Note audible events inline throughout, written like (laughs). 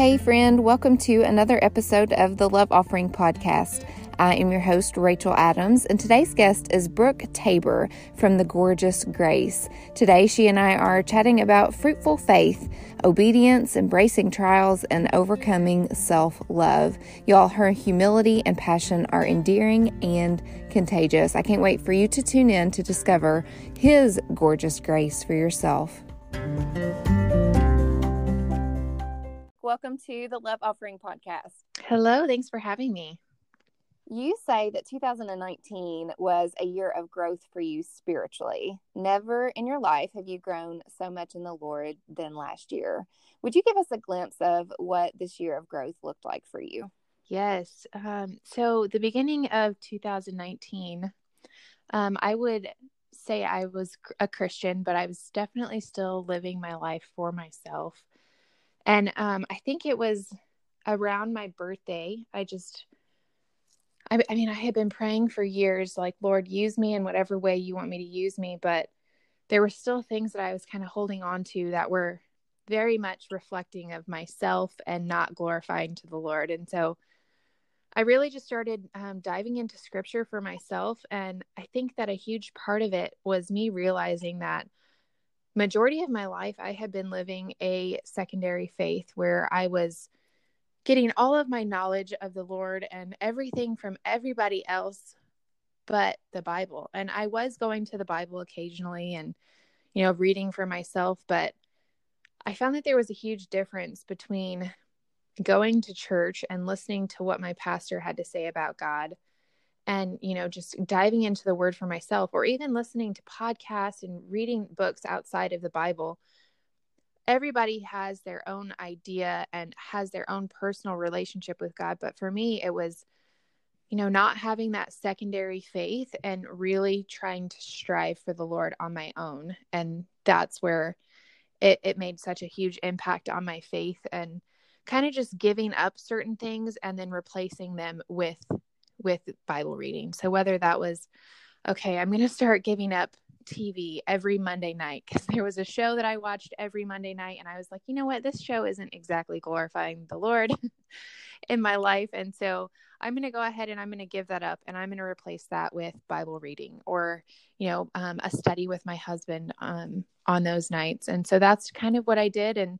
Hey, friend, welcome to another episode of the Love Offering Podcast. I am your host, Rachel Adams, and today's guest is Brooke Tabor from The Gorgeous Grace. Today, she and I are chatting about fruitful faith, obedience, embracing trials, and overcoming self love. Y'all, her humility and passion are endearing and contagious. I can't wait for you to tune in to discover His gorgeous grace for yourself. Welcome to the Love Offering Podcast. Hello, thanks for having me. You say that 2019 was a year of growth for you spiritually. Never in your life have you grown so much in the Lord than last year. Would you give us a glimpse of what this year of growth looked like for you? Yes. Um, so, the beginning of 2019, um, I would say I was a Christian, but I was definitely still living my life for myself. And um, I think it was around my birthday. I just I, I mean, I had been praying for years, like, Lord, use me in whatever way you want me to use me. But there were still things that I was kind of holding on to that were very much reflecting of myself and not glorifying to the Lord. And so I really just started um, diving into scripture for myself. And I think that a huge part of it was me realizing that majority of my life I had been living a secondary faith where I was getting all of my knowledge of the Lord and everything from everybody else but the Bible. And I was going to the Bible occasionally and, you know, reading for myself, but I found that there was a huge difference between going to church and listening to what my pastor had to say about God and, you know, just diving into the word for myself or even listening to podcasts and reading books outside of the Bible everybody has their own idea and has their own personal relationship with God. But for me, it was, you know, not having that secondary faith and really trying to strive for the Lord on my own. And that's where it, it made such a huge impact on my faith and kind of just giving up certain things and then replacing them with with Bible reading. So whether that was okay, I'm going (laughs) to start giving up TV every Monday night because there was a show that I watched every Monday night, and I was like, you know what, this show isn't exactly glorifying the Lord (laughs) in my life, and so I'm going to go ahead and I'm going to give that up, and I'm going to replace that with Bible reading or you know um, a study with my husband um, on those nights, and so that's kind of what I did, and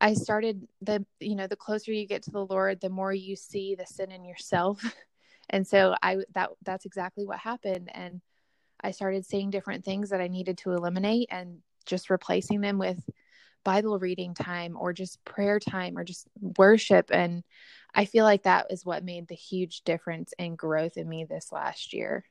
I started the you know the closer you get to the Lord, the more you see the sin in yourself. (laughs) And so I that that's exactly what happened and I started seeing different things that I needed to eliminate and just replacing them with Bible reading time or just prayer time or just worship. And I feel like that is what made the huge difference in growth in me this last year.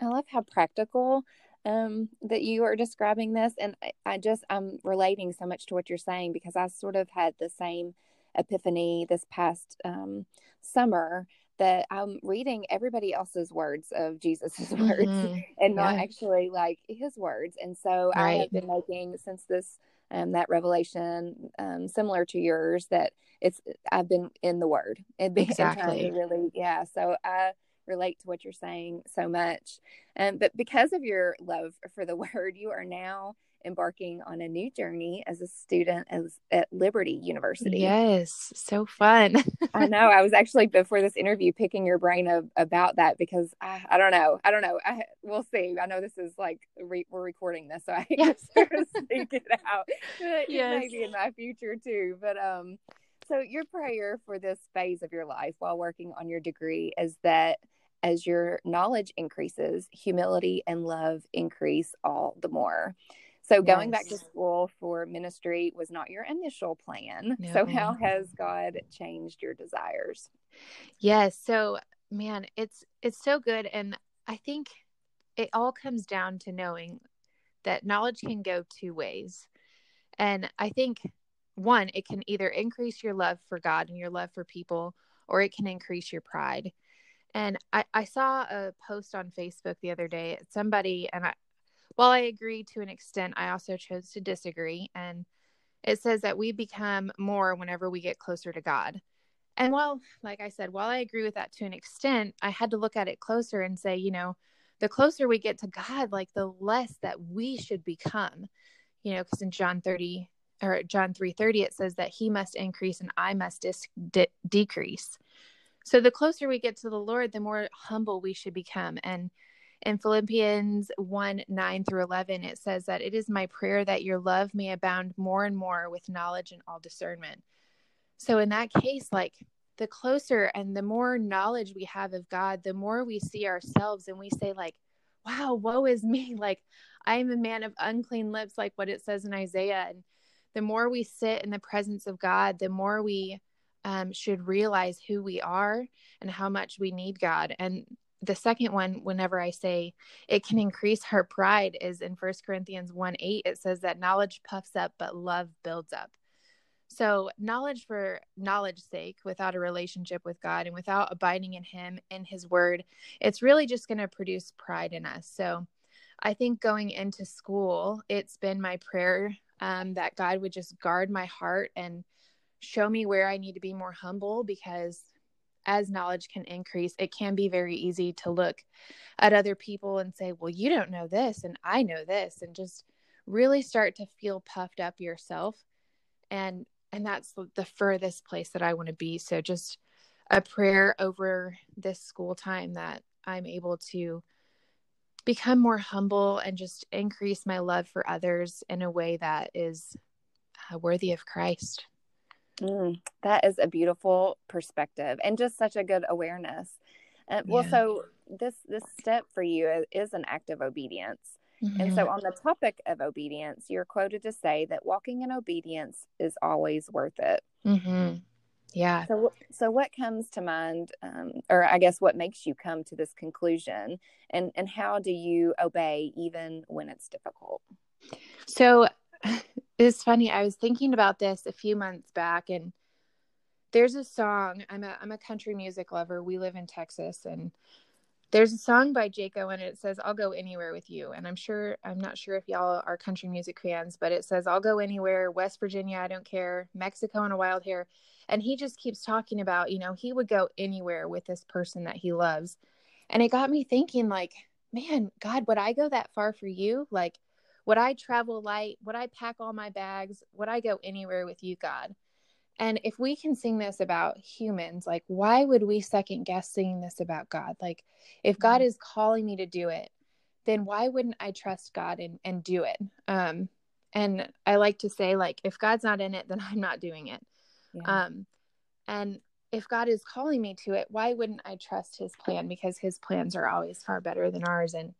I love how practical um, that you are describing this. And I, I just, I'm relating so much to what you're saying because I sort of had the same epiphany this past um, summer that I'm reading everybody else's words of Jesus's (laughs) words mm-hmm. and not yeah. actually like his words. And so right. I have been making since this um, that revelation um, similar to yours that it's I've been in the word and been exactly really yeah. So I relate to what you're saying so much. Um, but because of your love for the (laughs) word, you are now embarking on a new journey as a student as at Liberty University. Yes, so fun. (laughs) I know. I was actually before this interview picking your brain of, about that because I, I don't know. I don't know. I, we'll see. I know this is like re, we're recording this, so I yes. (laughs) sort of speak it out. Yes. may be in my future too, but um. So your prayer for this phase of your life while working on your degree is that as your knowledge increases, humility and love increase all the more. So going yes. back to school for ministry was not your initial plan. No. So how has God changed your desires? Yes. So man, it's it's so good and I think it all comes down to knowing that knowledge can go two ways. And I think one, it can either increase your love for God and your love for people, or it can increase your pride. And I, I saw a post on Facebook the other day. Somebody, and I, while I agree to an extent, I also chose to disagree. And it says that we become more whenever we get closer to God. And while, like I said, while I agree with that to an extent, I had to look at it closer and say, you know, the closer we get to God, like the less that we should become, you know, because in John 30, or John 3:30 it says that he must increase and I must dis- de- decrease. So the closer we get to the Lord, the more humble we should become. And in Philippians 1 9 through 11, it says that it is my prayer that your love may abound more and more with knowledge and all discernment. So, in that case, like the closer and the more knowledge we have of God, the more we see ourselves and we say, like, wow, woe is me. (laughs) Like, I am a man of unclean lips, like what it says in Isaiah. And the more we sit in the presence of God, the more we um, should realize who we are and how much we need God. And the second one, whenever I say it can increase her pride, is in First Corinthians 1 8. It says that knowledge puffs up, but love builds up. So, knowledge for knowledge's sake, without a relationship with God and without abiding in Him in His Word, it's really just going to produce pride in us. So, I think going into school, it's been my prayer um, that God would just guard my heart and show me where I need to be more humble because as knowledge can increase, it can be very easy to look at other people and say, well, you don't know this and I know this, and just really start to feel puffed up yourself. And and that's the furthest place that I want to be. So just a prayer over this school time that I'm able to become more humble and just increase my love for others in a way that is uh, worthy of Christ. Mm, that is a beautiful perspective and just such a good awareness. Uh, well, yeah. so this this step for you is an act of obedience. Mm-hmm. And so, on the topic of obedience, you're quoted to say that walking in obedience is always worth it. Mm-hmm. Yeah. So, so what comes to mind, um, or I guess what makes you come to this conclusion, and and how do you obey even when it's difficult? So, (laughs) it's funny. I was thinking about this a few months back, and there's a song. I'm a I'm a country music lover. We live in Texas, and there's a song by Jake Owen and it says I'll go anywhere with you and I'm sure I'm not sure if y'all are country music fans but it says I'll go anywhere West Virginia I don't care Mexico and a wild hair and he just keeps talking about you know he would go anywhere with this person that he loves and it got me thinking like man God would I go that far for you like would I travel light would I pack all my bags would I go anywhere with you God and if we can sing this about humans, like, why would we second guess singing this about God? Like, if God mm-hmm. is calling me to do it, then why wouldn't I trust God and, and do it? Um, and I like to say, like, if God's not in it, then (laughs) I'm not doing it. Yeah. Um, and if God is calling me to it, why wouldn't I trust his plan? Because his plans are always far better than ours. And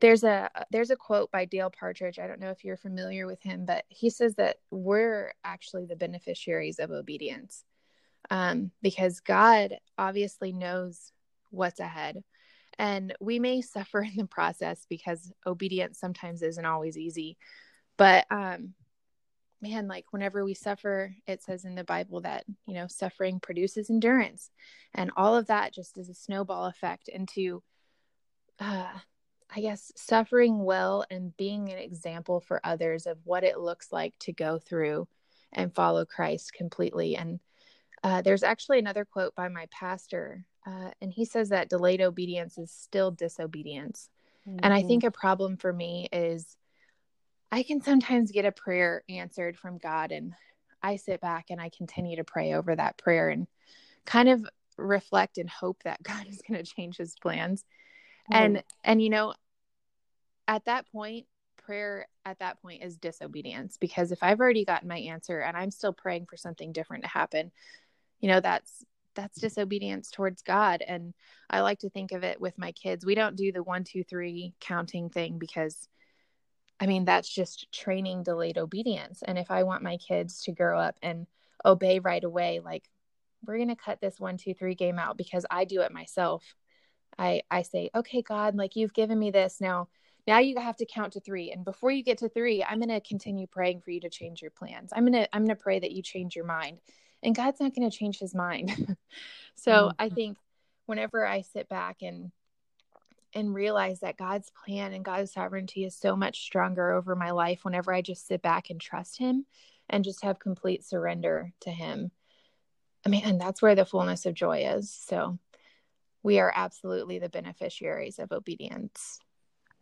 there's a there's a quote by Dale Partridge. I don't know if you're familiar with him, but he says that we're actually the beneficiaries of obedience, um, because God obviously knows what's ahead, and we may suffer in the process because obedience sometimes isn't always easy. But um, man, like whenever we suffer, it says in the Bible that you know suffering produces endurance, and all of that just is a snowball effect into uh, I guess, suffering well and being an example for others of what it looks like to go through and follow Christ completely. And uh, there's actually another quote by my pastor, uh, and he says that delayed obedience is still disobedience. Mm-hmm. And I think a problem for me is I can sometimes get a prayer answered from God, and I sit back and I continue to pray over that prayer and kind of reflect and hope that (laughs) God is going to change his plans and and you know at that point prayer at that point is disobedience because if i've already gotten my answer and i'm still praying for something different to happen you know that's that's disobedience towards god. And i like to think of it with my kids. We don't do the one two three counting thing because i mean that's just training delayed obedience. And if i want my kids to grow up and obey right away like we're going to cut this one two three game out because i do it myself. I I say, "Okay, God, like you've given me this. Now now you have to count to 3 and before you get to 3, I'm going to continue praying for you to change your plans. I'm going to I'm going to pray that you change your mind." And God's not going to change his mind. (laughs) so, mm-hmm. I think whenever I sit back and and realize that God's plan and God's sovereignty is so much stronger over my life whenever I just sit back and trust him and just have complete surrender to him. I mean, and that's where the fullness of joy is. So we are absolutely the beneficiaries of obedience.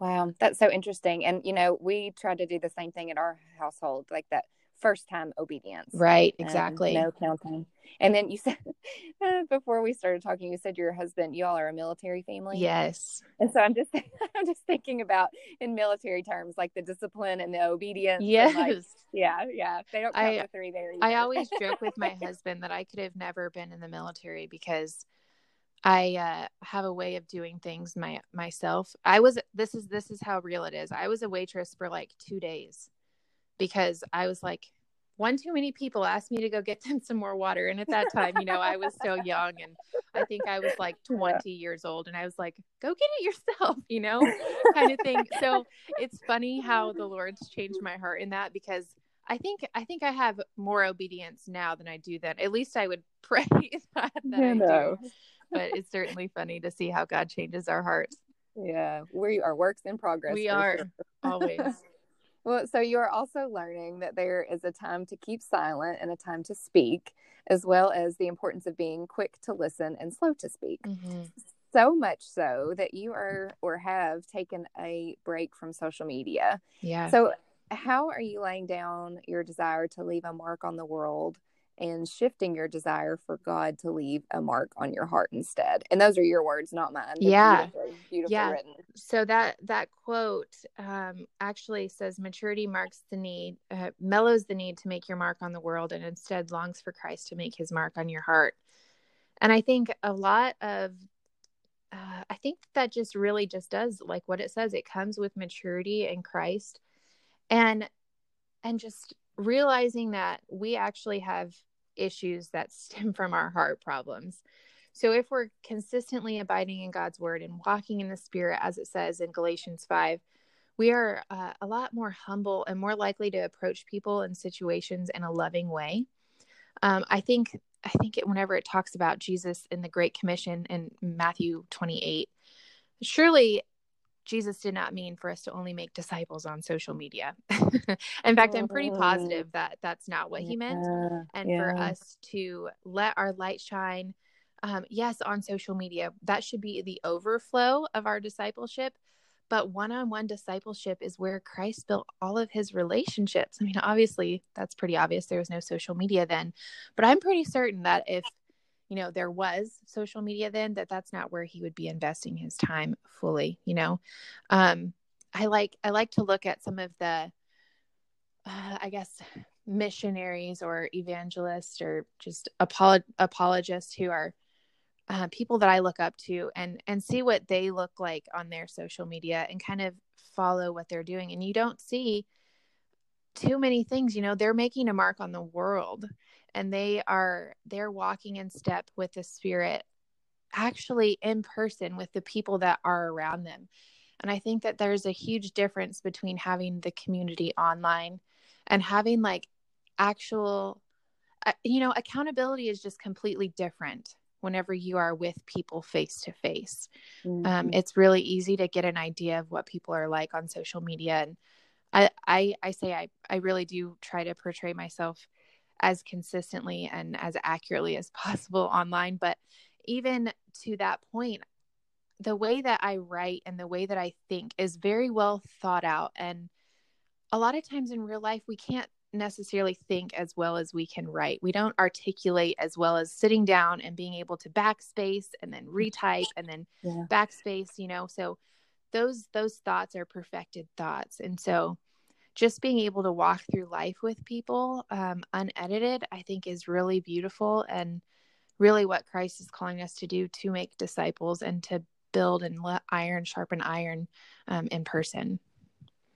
Wow, that's so interesting. And you know, we try to do the same thing in our household, like that first time obedience. Right, exactly. Um, no counting. And then you said (laughs) before we started talking, you said your husband, you all are a military family. Yes. And so I'm just (laughs) I'm just thinking about in military terms, like the discipline and the obedience. Yes. Like, yeah, yeah. They don't count I, the three there. Either. I always joke with my (laughs) husband that I could have never been in the military because I uh, have a way of doing things my myself. I was this is this is how real it is. I was a waitress for like two days because I was like one too many people asked me to go get (laughs) them some more water and at that time you know i was so young and i think i was like 20 years old and i was like go get it yourself (laughs) you know kind of thing so it's funny how the lord's changed my heart in that because i think i think i have more obedience now than i do then at least i would (laughs) pray that, that I do. But it's certainly funny to see how god changes our hearts yeah we are works in progress we are sure. always (laughs) well, so you're also learning that there is a time to keep silent and a time to speak, as well as the importance of being quick to listen and slow to speak. Mm-hmm. So much so that you are or have taken a break from social media. Yeah. So, how are you laying down your desire to leave a mark on the world and shifting your desire for God to leave a mark on your heart instead. And those are your words, not mine. Yeah. Beautifully, beautifully yeah. written. So that that quote um, actually says maturity marks the need, uh, mellows the need to make your mark on the world, and instead longs for Christ to make His mark on your heart. And I think a lot of uh, I think that just really just does like what it says. It comes with maturity in Christ, and and just realizing that we actually have issues that (laughs) stem from our heart problems. So, if we're consistently abiding in God's word and walking in the Spirit, as it says in Galatians 5, we are uh, a lot more humble and more likely to approach people and situations in a loving way. Um, I think I think it, whenever it talks about Jesus in the Great Commission in Matthew 28, surely Jesus did not mean for us to only make disciples on social media. (laughs) in fact, I'm pretty positive oh. that that's not what he meant. And yeah. for us to let our light shine, um, yes, on social media, that should be the overflow of our discipleship. But one on one discipleship is where Christ built all of his relationships. I mean, obviously, that's pretty obvious. There was no social media then. But I'm pretty certain that if you know there was social media then that that's not where he would be investing his time fully you know? Um i like i like to look at some of the uh, i guess missionaries or evangelists or just apolog- apologists who are uh, people that i look up to and and see what they look like on their social media and kind of follow what they're doing. And you don't see too many things you know they're making a mark on the world and they are they're walking in step with the spirit actually in person with the people that are around them. And i think that there's a huge difference between having the community online and having like actual uh, you know accountability is just completely different whenever you are with people face to face. It's really easy to get an idea of what people are like on social media. And I, I i say i i really do try to portray myself as consistently and as accurately as (laughs) possible online. But even to that point, the way that I write and the way that I think is very well thought out. And a lot of times in real life, we can't necessarily think as well as we can write. We don't articulate as well as sitting down and being able to backspace and then mm. retype and then yeah. backspace, you know. So those those thoughts are perfected thoughts. And so just being able to walk through life with people um, unedited, I think is really beautiful and really what Christ is calling us to do to make disciples and to build and let iron sharpen iron um, in person.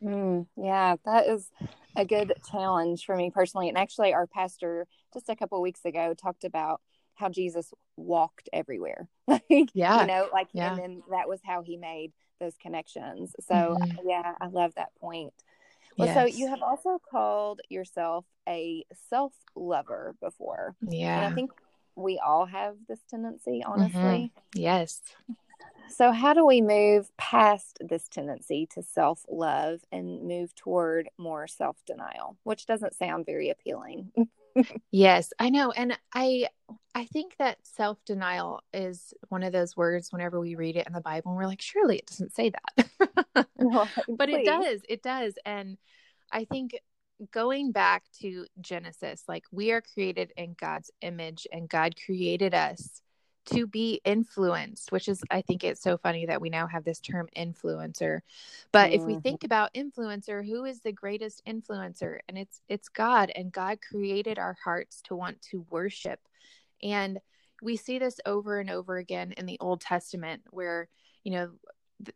Mm, yeah, that is a good challenge for me personally. And actually, our pastor just a couple weeks ago talked about how Jesus walked everywhere. (laughs) like, yeah, you know, like, yeah. and then that was how he made those connections. So, mm-hmm. yeah, I love that point. Well, yes. so you have also called yourself a self lover before. Yeah. And I think we all have this tendency, honestly. Mm-hmm. Yes. So, how do we move past this tendency to self love and move toward more self denial, which doesn't sound very appealing? (laughs) yes, I know. And I I think that self denial is one of those words whenever we read it in the Bible and we're like, surely it doesn't say that. (laughs) but it does. It does. And I think going back to Genesis, like we are created in God's image and God created us to be influenced, which is, I think it's so funny that we now have this term influencer. But mm-hmm. if we mm-hmm. think about influencer, who is the greatest influencer? And it's, it's God and God created our hearts to want to worship. And we see this over and over again in the Old Testament where, you know,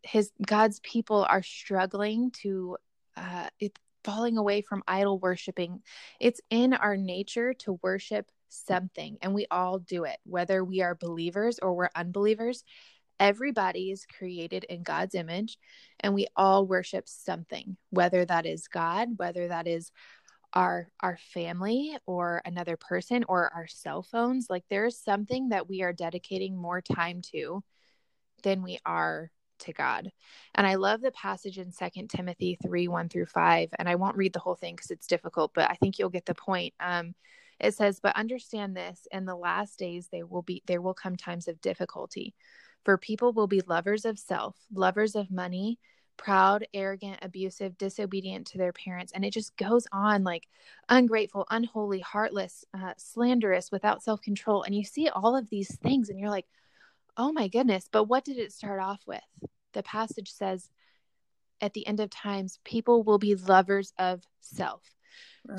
his God's people are struggling to uh, it, falling away from idol worshiping. It's in our nature to worship something, and we all do it, whether we are believers or we're unbelievers. Everybody is created in God's image, and we all worship something, whether that is God, whether that is our our family or another person or our cell phones like there's something that we are dedicating more time to than we are to God. And I love the passage in Second Timothy 3 1 through 5. And I won't read the whole thing because it's difficult, but I think you'll get the point. Um, it says, But understand this in the last days there will be there will come times of difficulty. For people will be lovers of self, lovers of money, proud, arrogant, abusive, disobedient to their parents. And it just goes on like ungrateful, unholy, heartless, uh, slanderous, without self control. And you see all of these things, and you're like, oh my goodness. But what did it start off with? The passage says, at the end of times, people will be lovers of self.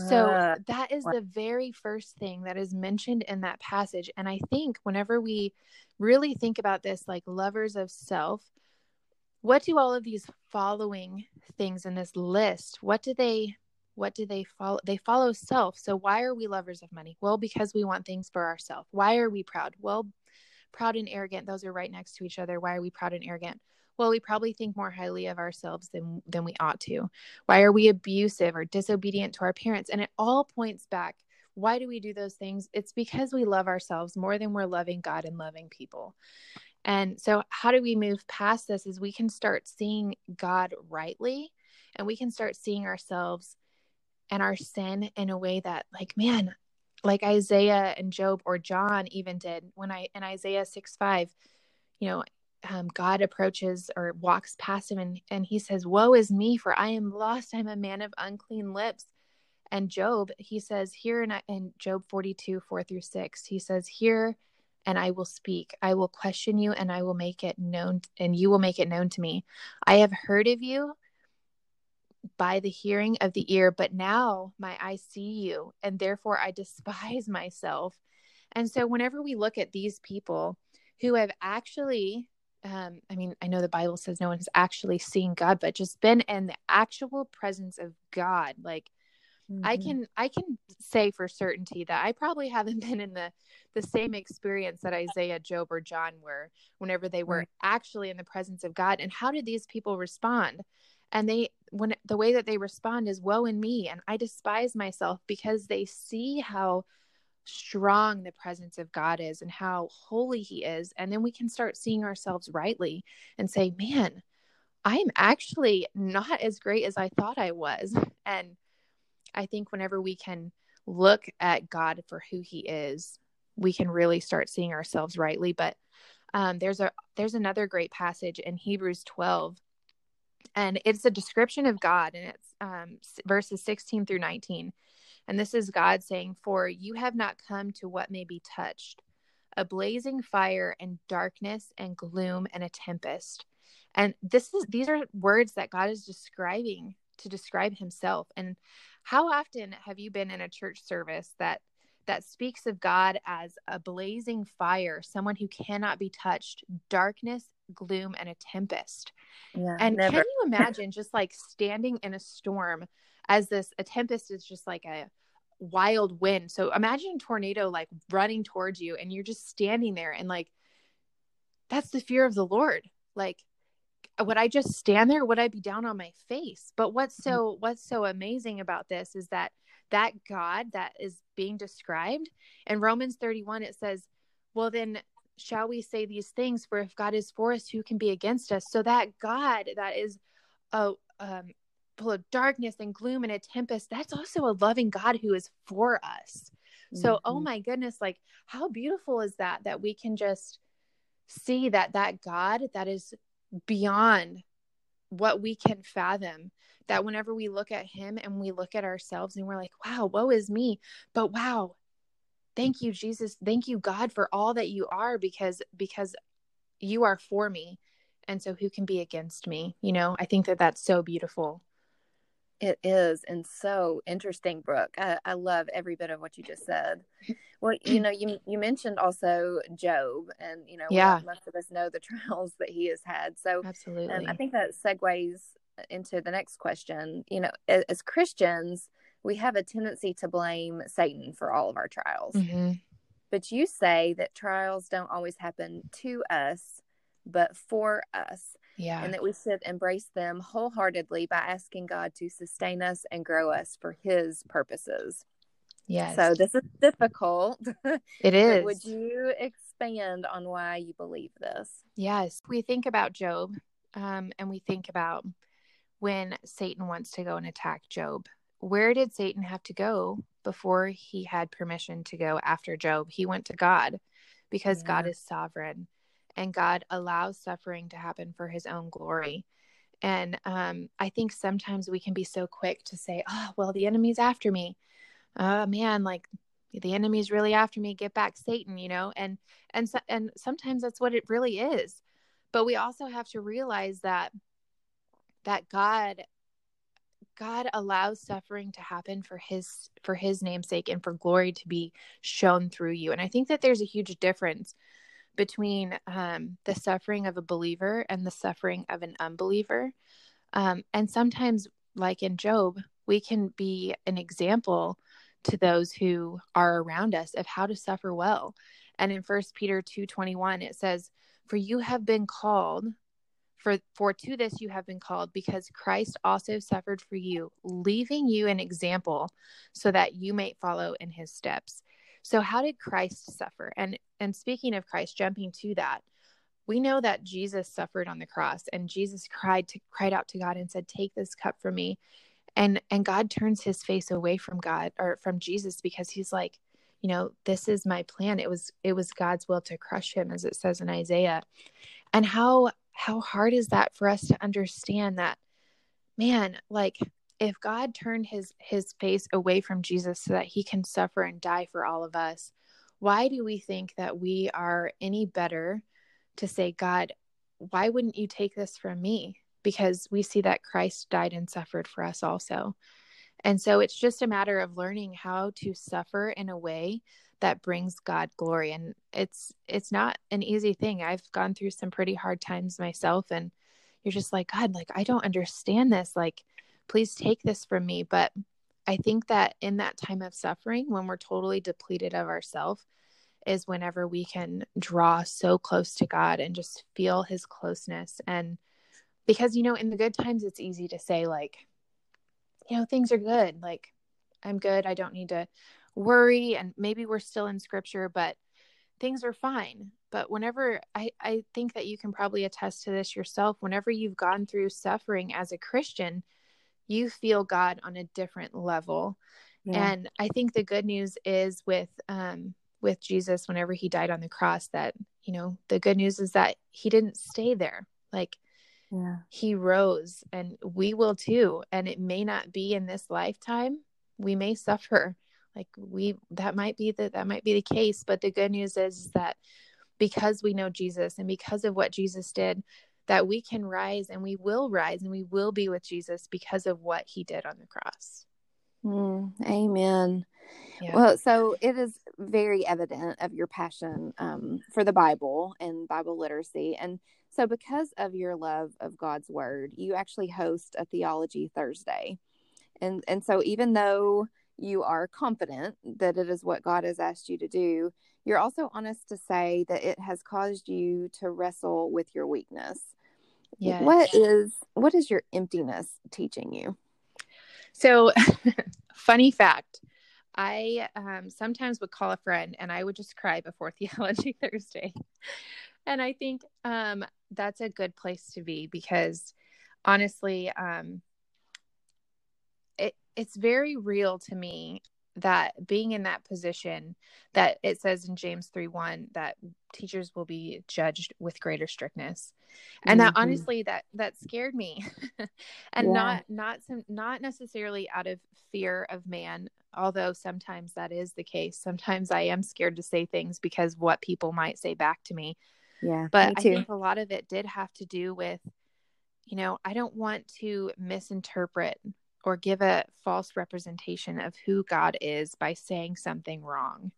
So that is the very first thing that is mentioned in that passage. And I think whenever we really think about this, like lovers of self, what do all of these following things in this list, what do they what do they follow? They follow self. So why are we lovers of money? Well, because we want things for ourselves. Why are we proud? Well, proud and arrogant, those are right next to each other. Why are we proud and arrogant? Well, we probably think more highly of ourselves than than we ought to. Why are we abusive or disobedient to our parents? And it all points back. Why do we do those things? It's because we love ourselves more than we're loving God and loving people. And so how do we move past this is we can start seeing God rightly and we can start seeing ourselves and our sin in a way that like man like Isaiah and Job or John even did when I in Isaiah 6 5, you know, um, God approaches or walks past him and, and he says, Woe is me, for I am lost. I'm a man of unclean lips. And Job, he says, Here in, in Job 42, 4 through 6, he says, Here and I will speak. I will question you and I will make it known, and you will make it known to me. I have heard of you by the hearing of the ear, but now my eyes see you, and therefore I despise (laughs) myself. And so, whenever we look at these people who have actually, um, I mean, I know the Bible says no one has actually seen God, but just been in the actual presence of God, like mm-hmm. I can, I can say for certainty that I probably haven't (laughs) been in the the same experience that Isaiah, Job, or John were whenever they were actually in the presence of God. And how did these people respond? and they when the way that they respond is woe in me and i despise myself because they see how strong the presence of god is and how holy he is and then we can start seeing ourselves rightly and say man i'm actually not as great as i thought i was (laughs) and i think whenever we can look at god for who he is we can really start seeing ourselves rightly but um, there's a there's another great passage in hebrews 12 and it's a description of God, and it's um, verses 16 through 19. And this is God saying, For you have not come to what may be touched, a blazing fire and darkness and gloom and a tempest. And this is these are words that God is describing to describe himself. And how often have you been in a church service that that speaks of God as a blazing fire, someone who cannot be touched, darkness, gloom, and a tempest. Yeah, and never. can you imagine just like standing in a storm as this, a tempest is just like a wild wind. So imagine a tornado like running towards you and you're just standing there and like, that's the fear of the Lord. Like, would I just stand there? Would I be down on my face? But what's mm-hmm. so what's so amazing about this is that that God that is being described in Romans 31 it says, "Well then shall we say these things for if God is for us who can be against us?" So that God that is a um, full of darkness and gloom and a tempest, that's also a loving God who is for us. So, oh mm-hmm. oh my goodness, like how beautiful is that that we can just see that that God that is beyond what we can fathom that whenever we look at him and we look at ourselves and we're like wow woe is me. But wow thank you jesus. Thank you god for all that you are because because you are for me. And so who can be against me? You know i think that that's so beautiful it is and so interesting brooke I, I love every bit of what you just said. Well you (clears throat) know you you mentioned also job and you know yeah. most of us know the (laughs) trials that he has had so absolutely um, i think that segues into the next question you know as, as christians we have a tendency to blame satan for all of our trials. Mm-hmm. but you say that trials don't always happen to us but for us yeah. And that we should embrace them wholeheartedly by asking God to sustain us and grow us for His purposes. Yes. So this is difficult. (laughs) It is. would you expand on why you believe this? Yes. We think about Job um, and we think about when Satan wants to go and attack Job. Where did Satan have to go before he had permission to go after Job? He went to God because yeah. God is sovereign and God allows suffering to happen for his own glory. And um, I think sometimes we can be so quick to say, oh, well, the enemy's after me. Oh, man, like the enemy's really after me. Get back, Satan, you know? And, and, so, and sometimes that's what it really is. But we also have to realize that, that God God allows suffering to happen for his for his namesake and for glory to be shown through you. And I think that there's a huge difference between um, the suffering of a believer and the suffering of an unbeliever. Um, and sometimes, like in Job, we can be an example to those who are around us of how to suffer well. And in 1 Peter 2:21 it says, "For you have been called for for to this you have been called because Christ also suffered for you, leaving you an example so that you may follow in his steps." So how did Christ suffer? And and speaking of Christ, jumping to that, we know that Jesus suffered on the cross and Jesus cried to cried out to God and said, "Take this cup from me." And and God turns his face away from God or from Jesus because he's like, you know, this is my plan. It was it was God's will to crush him as it says in Isaiah. And how how hard is that for us to understand that man, like if God turned his his face away from Jesus so that he can suffer and die for all of us, why do we think that we are any better to say, God, why wouldn't you take this from me? Because we see that Christ died and suffered for us also. And so it's just a matter of learning how to suffer in a way that brings God glory and it's it's not an easy thing. I've gone through some pretty hard times myself and you're just like God, like I don't understand this like please take this from me. But I think that in that time of suffering, when we're totally depleted of ourselves, is whenever we can draw so close to God and just feel his closeness. And because, you know, in the good times, it's easy to say, like, you know, things are good. Like, I'm good. I don't need to worry. And maybe we're still in scripture, but things are fine. But whenever I, I think that you can probably attest to this yourself, whenever you've gone through suffering as a Christian, you feel God on a different level. Yeah. And I think the good news is with um with Jesus whenever he died on the cross that, you know, the good news is that he didn't stay there. Like yeah. he rose and we will too. And it may not be in this lifetime. We may suffer. Like we that might be the that might be the case. But the good news is that because we know Jesus and because of what Jesus did, that we can rise and we will rise and we will be with Jesus because of what he did on the cross. Mm, amen. Yeah. Well, so it is very evident of your passion um, for the Bible and Bible literacy. And so, because of your love of God's word, you actually host a Theology Thursday. And, and so, even though you are confident that it is what God has asked you to do, you're also honest to say that it has caused you to wrestle with your weakness. Yes. What is what is your emptiness teaching you? So, (laughs) funny fact, I um, sometimes would call a friend and I would just cry before Theology (laughs) Thursday. And I think um, that's a good place to be because honestly, um, it, it's very real to me that being in that position that it says in James 3 1 that teachers will be judged with greater strictness. And mm-hmm. that honestly that that scared me. (laughs) and yeah. not not some not necessarily out of fear of man, although sometimes that is the case. Sometimes I am scared to say things because what people might say back to me. Yeah. But I think a lot of it did have to do with you know, I don't want to misinterpret or give a false representation of who God is by saying something wrong.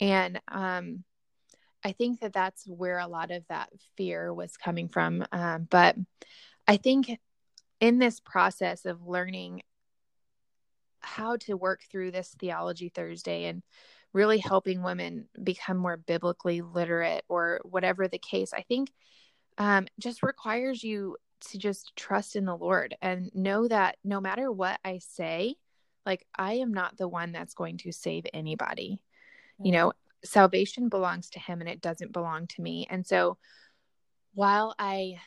And um, I think that that's where a lot of that fear was coming from. Um, but I think in this process of learning how to work through this Theology Thursday and really helping women become more biblically literate or whatever the case, I think um, just requires you to just trust in the Lord and know that no matter what I say, like I am not the one that's going to save anybody. Mm-hmm. You know, salvation belongs to him and it doesn't belong to me. And so while I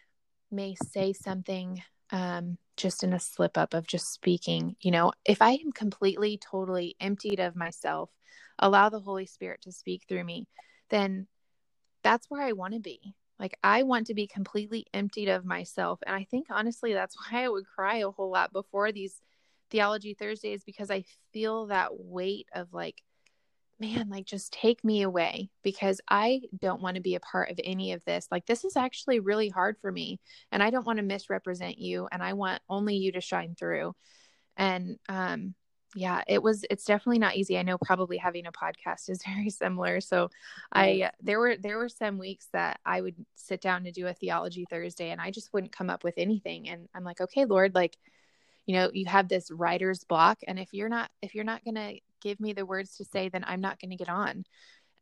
may say something um, just in a slip up of just speaking, you know, if I am completely, totally emptied of myself, allow the Holy Spirit to speak through me, then that's where I want to be. Like I want to be completely emptied of myself. And I think honestly that's (laughs) why I would cry a whole lot before these theology Thursdays because I feel that weight of like man, like just take me away because I don't want to be a part of any of this. Like this is actually really hard for me and I don't want to misrepresent you and I want only you to shine through. And um yeah it was it's definitely not easy. I know probably having a podcast is (laughs) very similar. So i there were there were some weeks that i would sit down to do a theology thursday and i just wouldn't come up with anything. And i'm like okay lord like you know you have this writer's block and if you're not if you're not going to give me the words to say then i'm not going to get on.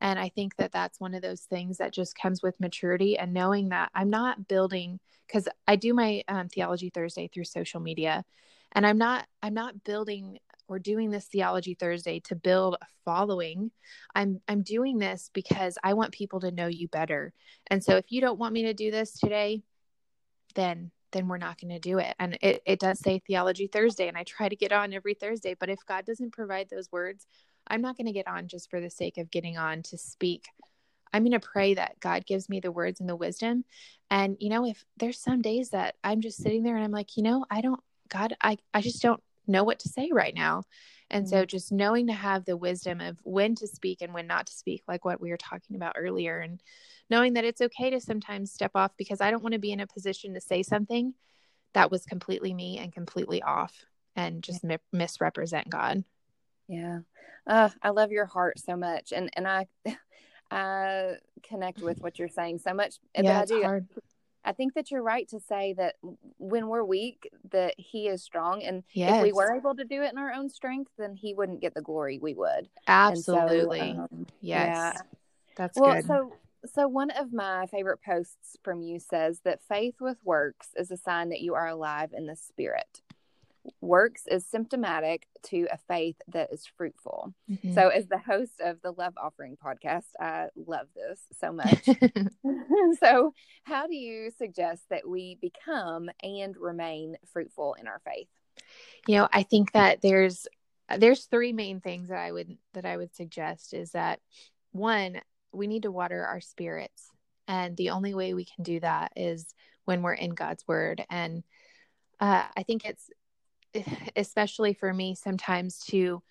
And i think that that's one of those things that just comes with maturity and knowing that i'm not building because i do my um, theology thursday through social media and i'm not i'm not building we're doing this theology Thursday to build a following. I'm I'm doing this because I want people to know you better. And so if you don't want me to do this today, then then we're not going to do it. And it, it does say theology Thursday, and I try to get on every Thursday. But if God doesn't provide those words, I'm not going to get on just for the sake of getting on to speak. I'm going to pray that God gives me the words and the wisdom. And, you know, if there's some days that I'm just sitting there and I'm like, you know, I don't, God, I, I just don't know what to say right now. And so mm-hmm. just knowing to have the wisdom of when to speak and when not to speak, like what we were talking about earlier, and knowing that it's okay to sometimes step off because I don't want to be in a position to say something that was completely me and completely off and just mi- misrepresent God. Yeah. Uh, I love your heart so much. And, and I, (laughs) I connect with (laughs) what you're saying so much. Yeah, it's hard. I think that you're right to say that when we're weak, that He is strong, and yes. if we were able to do it in our own strength, then He wouldn't get the glory. We would absolutely. So, um, yes, yeah. that's well, good. So, so one of my favorite posts from you says that faith with works is a sign that you are alive in the Spirit works is symptomatic to a faith that is fruitful. Mm-hmm. So, as the host of the Love Offering podcast, I love this so much. (laughs) (laughs) so, how do you suggest that we become and remain fruitful in our faith? You know, I think that there's there's three main things that I would that I would suggest is that one, we need to water our spirits. And the only way we can do that is when we're in God's word. And uh, I think it's (sighs) especially for me sometimes to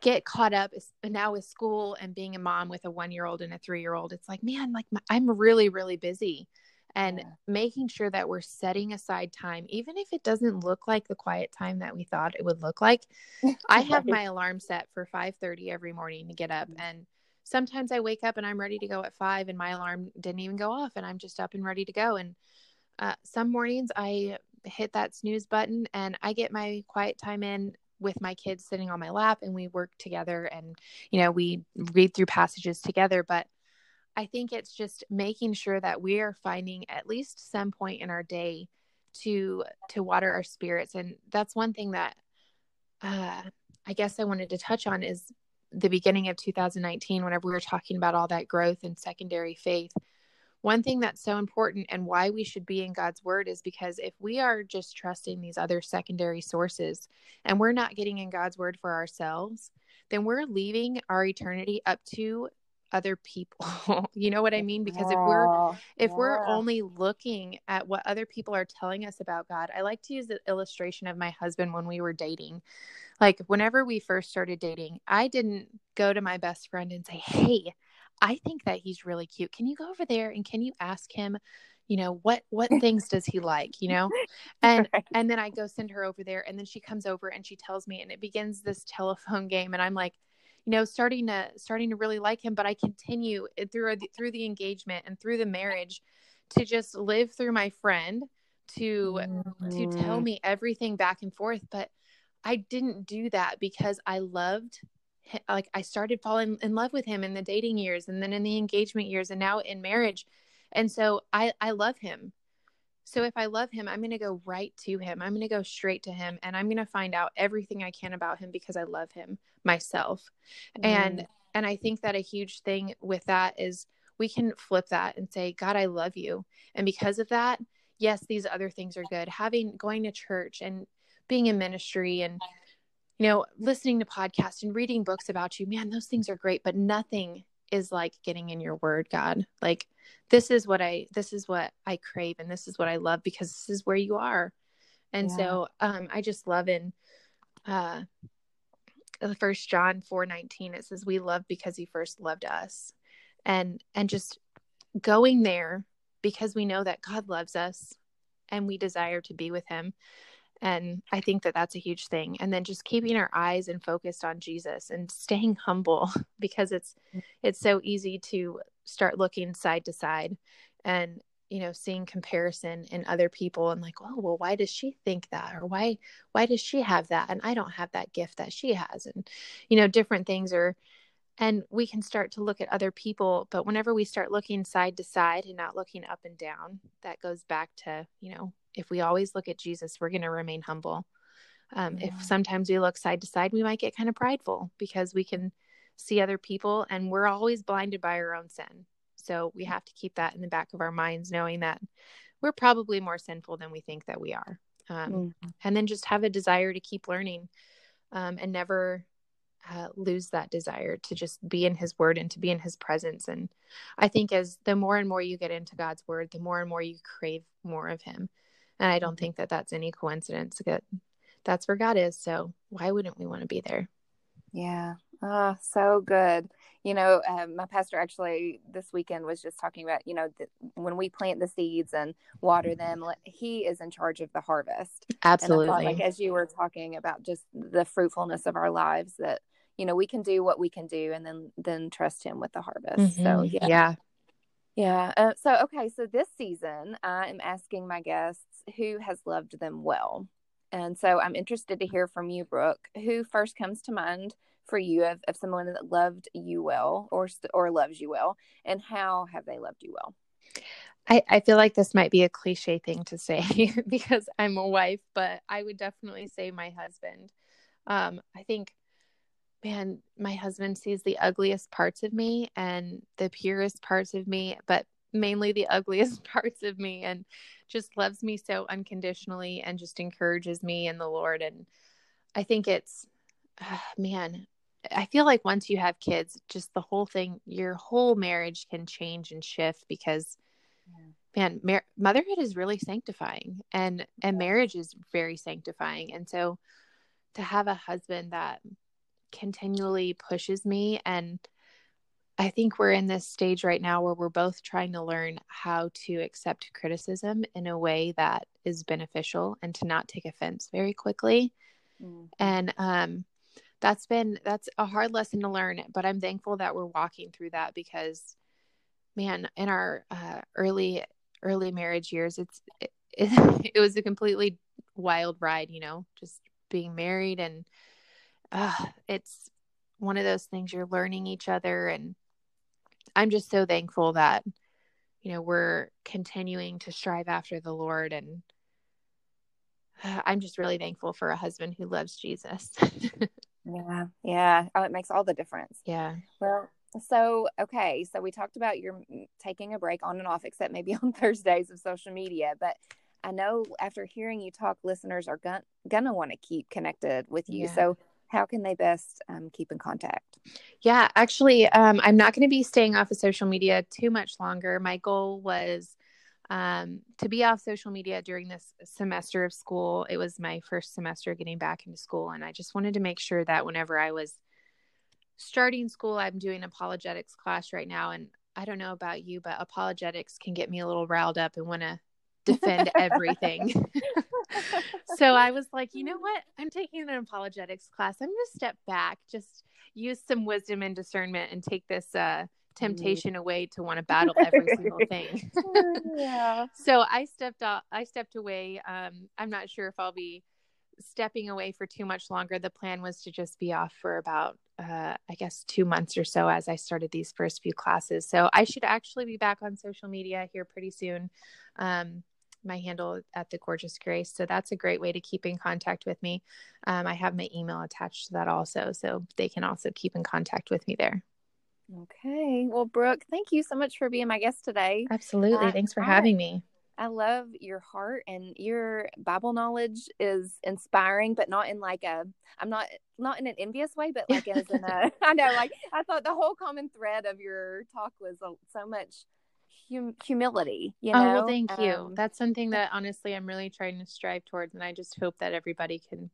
get caught up now with school and being a mom with a one year old and a three year old it's like man like my, i'm really really busy and yeah. making sure that we're setting aside time even if it doesn't look like the quiet time that we thought it would look like (laughs) i have my alarm set for 5.30 every morning to get up mm-hmm. and sometimes i wake up and i'm ready to go at 5 and my alarm didn't even go off and i'm just up and ready to go and uh, some mornings i hit that snooze button and I get my quiet time in with my kids sitting on my lap and we work together and you know we read through passages together. But I think it's just making sure that we are finding at least some point in our day to to water our spirits. And that's one thing that uh I guess I wanted to touch on is the beginning of 2019 whenever we were talking about all that growth and secondary faith one thing that's so important and why we should be in God's word is because if we are just trusting these other secondary sources and we're not getting in God's word for ourselves, then we're leaving our eternity up to other people. (laughs) you know what I mean? Because if we're if yeah. we're only looking at what other people are telling us about God, I like to use the illustration of my husband when we were dating. Like whenever we first started dating, I didn't go to my best friend and say, "Hey, I think that he's really cute. Can you go over there and can you ask him, you know, what what (laughs) things does he like, you know?" (laughs) And right. and then I go send her over there and then she comes over and she tells me and it begins this telephone game and I'm like, you know starting to starting to really like him but i continue through through the engagement and through the marriage to just live through my friend to mm-hmm. to tell mm-hmm. me everything back and forth but i didn't do that because i loved like i started falling in love with him in the dating years and then in the engagement years and now in marriage and so i i love him so if I love him, I'm going to go right to him. I'm going to go straight to him and I'm going to find out everything I can about him because I love him myself. Mm. And and I think that a huge thing with that is we can flip that and say, "God, I love you." And because of that, yes, these other things are good. Having going to church and being in ministry and you know, listening to podcasts and reading books about you, man, those things are great, but nothing is like getting in your word, God. Like this is what I this is what I crave and this is what I love because this is where you are. And yeah. so um I just love in uh the first John 4 19, it says we love because he first loved us. And and just going there because we know that God loves us and we desire to be with him and i think that that's a huge thing. And then just keeping our eyes and focused on jesus and staying humble (laughs) because it's mm. it's so easy to start looking side to side and you know seeing comparison in other people and like oh well why does she think that? Or why why does she have that? And i don't have that gift that she has. And you know different things are and we can start to look at other people but whenever we start looking side to side and not looking up and down that goes back to you know if we always look at Jesus, we're going to remain humble. Um, yeah. If sometimes we look side to side, we might get kind of prideful because we can see other people and we're always blinded by our own sin. So we have to keep that in the back of our minds, knowing that we're probably more sinful than we think that we are. Um, mm-hmm. And then just have a desire to keep learning um, and never uh, lose that desire to just be in his word and to be in his presence. And I think as the more and more you get into God's word, the more and more you crave more of him. And I don't think that that's any coincidence that that's where God is. So why wouldn't we want to be there? Yeah. Oh, so good. You know, um, my pastor actually this weekend was just talking about, you know, the, when we plant the seeds and water them, he is in charge of the harvest. Absolutely. Thought, like as you were talking about just the fruitfulness of our lives that, you know, we can do what we can do and then, then trust him with the harvest. Mm-hmm. So yeah. Yeah. Yeah. Uh, so, okay. So this season, I am asking my guests who has loved them well. And so I'm interested to hear from you, Brooke. Who first comes to mind for you of, of someone that loved you well or or loves you well, and how have they loved you well? I, I feel like this might be a cliche thing to say (laughs) because I'm a wife, but I would definitely say my husband. Um, I think, man, my husband sees the ugliest parts of me and the purest parts of me, but mainly the (laughs) ugliest parts of me and just loves me so unconditionally and just encourages me in the Lord. And I think it's, uh, (sighs) man, I feel like once you have kids, just the whole thing, your whole marriage can change and shift because, yeah. man, mar- motherhood is really sanctifying and and marriage is very sanctifying. And so, to have a husband that continually pushes me and I think we're in this stage right now where we're both trying to learn how to accept criticism in a way that is beneficial and to not take offense very quickly. Mm-hmm. And um, that's been that's a hard lesson to learn, but I'm thankful that we're walking through that because, man, in our uh, early early marriage years, it's it, it, (laughs) it was a completely wild ride, you know, just being married and uh, it's one of those things you're learning each other and I'm just so thankful that you know we're continuing to strive after the Lord and (sighs) I'm just really thankful for a husband who loves Jesus. (laughs) yeah. Yeah. Oh, it makes all the difference. Yeah. Well, so okay, so we talked about your taking a break on and off, except maybe (laughs) on Thursdays of social media. But I know after hearing you talk, listeners are gonna gonna want to keep connected with you. Yeah. So how can they best um, keep in contact? Yeah, actually, um, I'm not going to be staying off of social media too much longer. My goal was um, to be off social media during this semester of school. It was my first semester getting back into school, and I just wanted to make sure that whenever I was starting school, I'm doing apologetics class right now, and I don't know about you, but apologetics can get me a little riled up and want to defend everything. (laughs) so I was like, you know what? I'm taking an apologetics class. I'm going to step back, just use some wisdom and discernment and take this uh, mm-hmm. temptation away to want to (laughs) battle every single thing. (laughs) yeah. So I stepped out, I stepped away. Um, I'm not sure if I'll be stepping away for too much longer. The plan was to just be off for about, uh, I guess, two months or so as I started these first few classes. So I should actually be back on social media here pretty soon. Um, my handle at the gorgeous grace. So that's a great way to keep in contact with me. Um, i have my email attached to that also so they can also keep in contact with me there. Okay. Well brooke thank you so much for being my guest today. Absolutely. Uh, thanks for having me. I love your heart and your Bible knowledge is inspiring, but not in like a I'm not not in an envious way, but like as in a (laughs) I know like I thought the whole common thread of your talk was so much hum- humility. You know. Oh well, thank you. Um, That's something that honestly I'm really trying to strive towards, and I just hope that everybody can.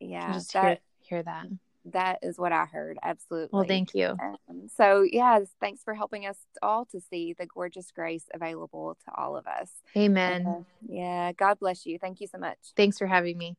Yeah, can just that, hear, hear that. That is what I heard. Absolutely. Well, thank you. Um, so, yes, thanks for helping us all to see the gorgeous grace available to all of us. Amen. Uh, yeah. God bless you. Thank you so much. Thanks for having me.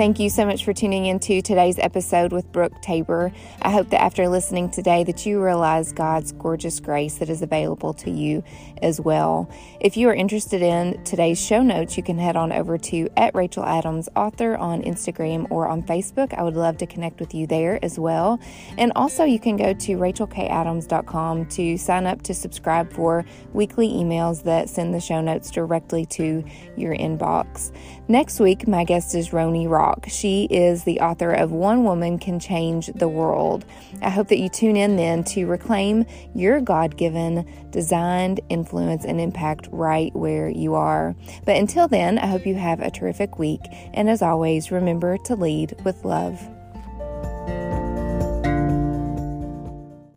Thank you so much for tuning into today's episode with Brooke Tabor. I hope that after listening today that you realize God's gorgeous grace that is available to you as well. If you are interested in today's show notes, you can head on over to at Rachel Adams Author on Instagram or on Facebook. I would love to connect with you there as well. And also you can go to rachelkadams.com to sign up to subscribe for weekly emails that send the show notes directly to your inbox. Next week, my guest is Ronne Rock. She is the author of One Woman Can Change the World. I hope that you tune in then to reclaim your God given, designed influence and impact right where you are. But until then, I hope you have a terrific week. And as always, remember to lead with love.